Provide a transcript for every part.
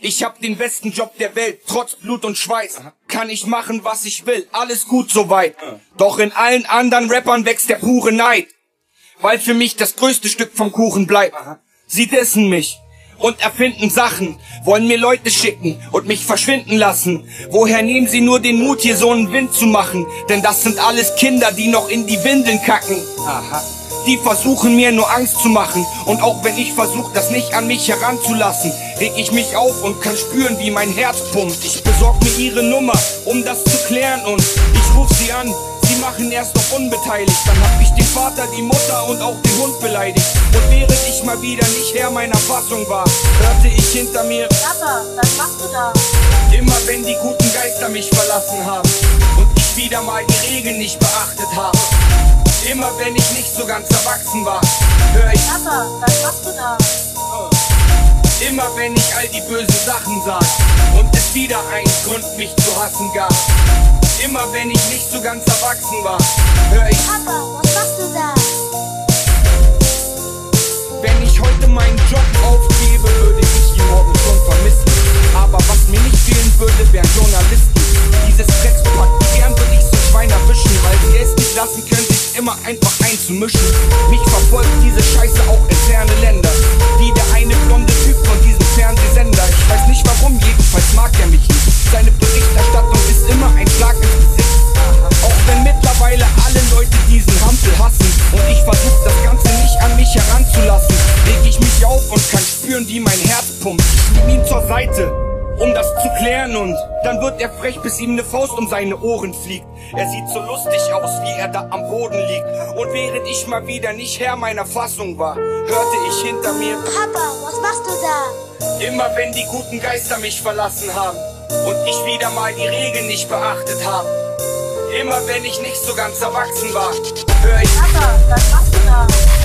Ich hab den besten Job der Welt, trotz Blut und Schweiß. Kann ich machen, was ich will, alles gut soweit. Doch in allen anderen Rappern wächst der pure Neid. Weil für mich das größte Stück vom Kuchen bleibt. Sie dissen mich und erfinden Sachen, wollen mir Leute schicken und mich verschwinden lassen. Woher nehmen sie nur den Mut, hier so einen Wind zu machen? Denn das sind alles Kinder, die noch in die Windeln kacken. Aha. Die versuchen mir nur Angst zu machen. Und auch wenn ich versuche, das nicht an mich heranzulassen, reg ich mich auf und kann spüren, wie mein Herz pumpt. Ich besorg mir ihre Nummer, um das zu klären und ich ruf sie an. Sie machen erst noch unbeteiligt, dann hab ich den Vater, die Mutter und auch den Hund beleidigt. Und während ich mal wieder nicht Herr meiner Fassung war, hörte ich hinter mir, Papa, was machst du da? immer wenn die guten Geister mich verlassen haben wieder mal die Regeln nicht beachtet habe. Immer wenn ich nicht so ganz erwachsen war, hör ich Papa, was machst du da? immer wenn ich all die bösen Sachen sah und es wieder einen Grund mich zu hassen gab. Immer wenn ich nicht so ganz erwachsen war, hör ich Papa, was machst du da? Immer einfach einzumischen. Mich verfolgt diese Scheiße auch in ferne Länder. Wie der eine blonde Typ von diesem Fernsehsender. Ich weiß nicht warum, jedenfalls mag er mich nicht. Seine Berichterstattung ist immer ein Schlag ins Gesicht. Auch wenn mittlerweile alle Leute diesen Hampel hassen und ich versuch das Ganze nicht an mich heranzulassen, leg ich mich auf und kann spüren, wie mein Herz pumpt. Ich nehm ihn zur Seite, um das zu klären und dann wird er frech, bis ihm ne Faust um seine Ohren fliegt. Er sieht so lustig aus, wie er da am Boden liegt. Und während ich mal wieder nicht Herr meiner Fassung war, hörte ich hinter mir, Papa, was machst du da? immer wenn die guten Geister mich verlassen haben und ich wieder mal die Regeln nicht beachtet habe. Immer wenn ich nicht so ganz erwachsen war, hör ich Papa, was machst du da?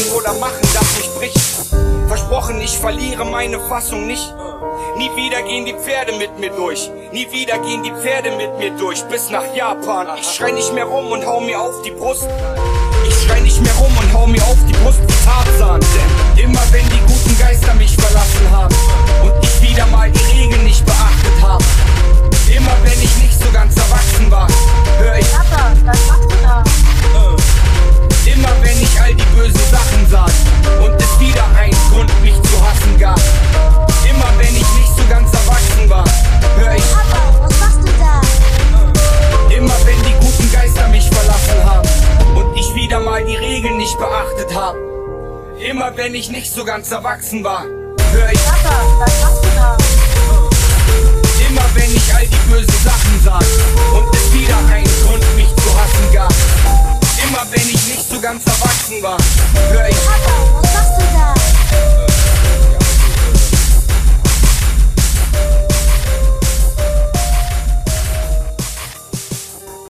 Sagen oder machen, das mich bricht. Versprochen, ich verliere meine Fassung nicht. Nie wieder gehen die Pferde mit mir durch. Nie wieder gehen die Pferde mit mir durch. Bis nach Japan. Ich schrei nicht mehr rum und hau mir auf die Brust. Ich schrei nicht mehr rum und hau mir auf die Brust Regeln nicht beachtet hab. Immer wenn ich nicht so ganz erwachsen war, hör ich Papa, was machst du da? Immer wenn ich all die bösen Sachen sah und es wieder einen Grund mich zu hassen gab. Immer wenn ich nicht so ganz erwachsen war.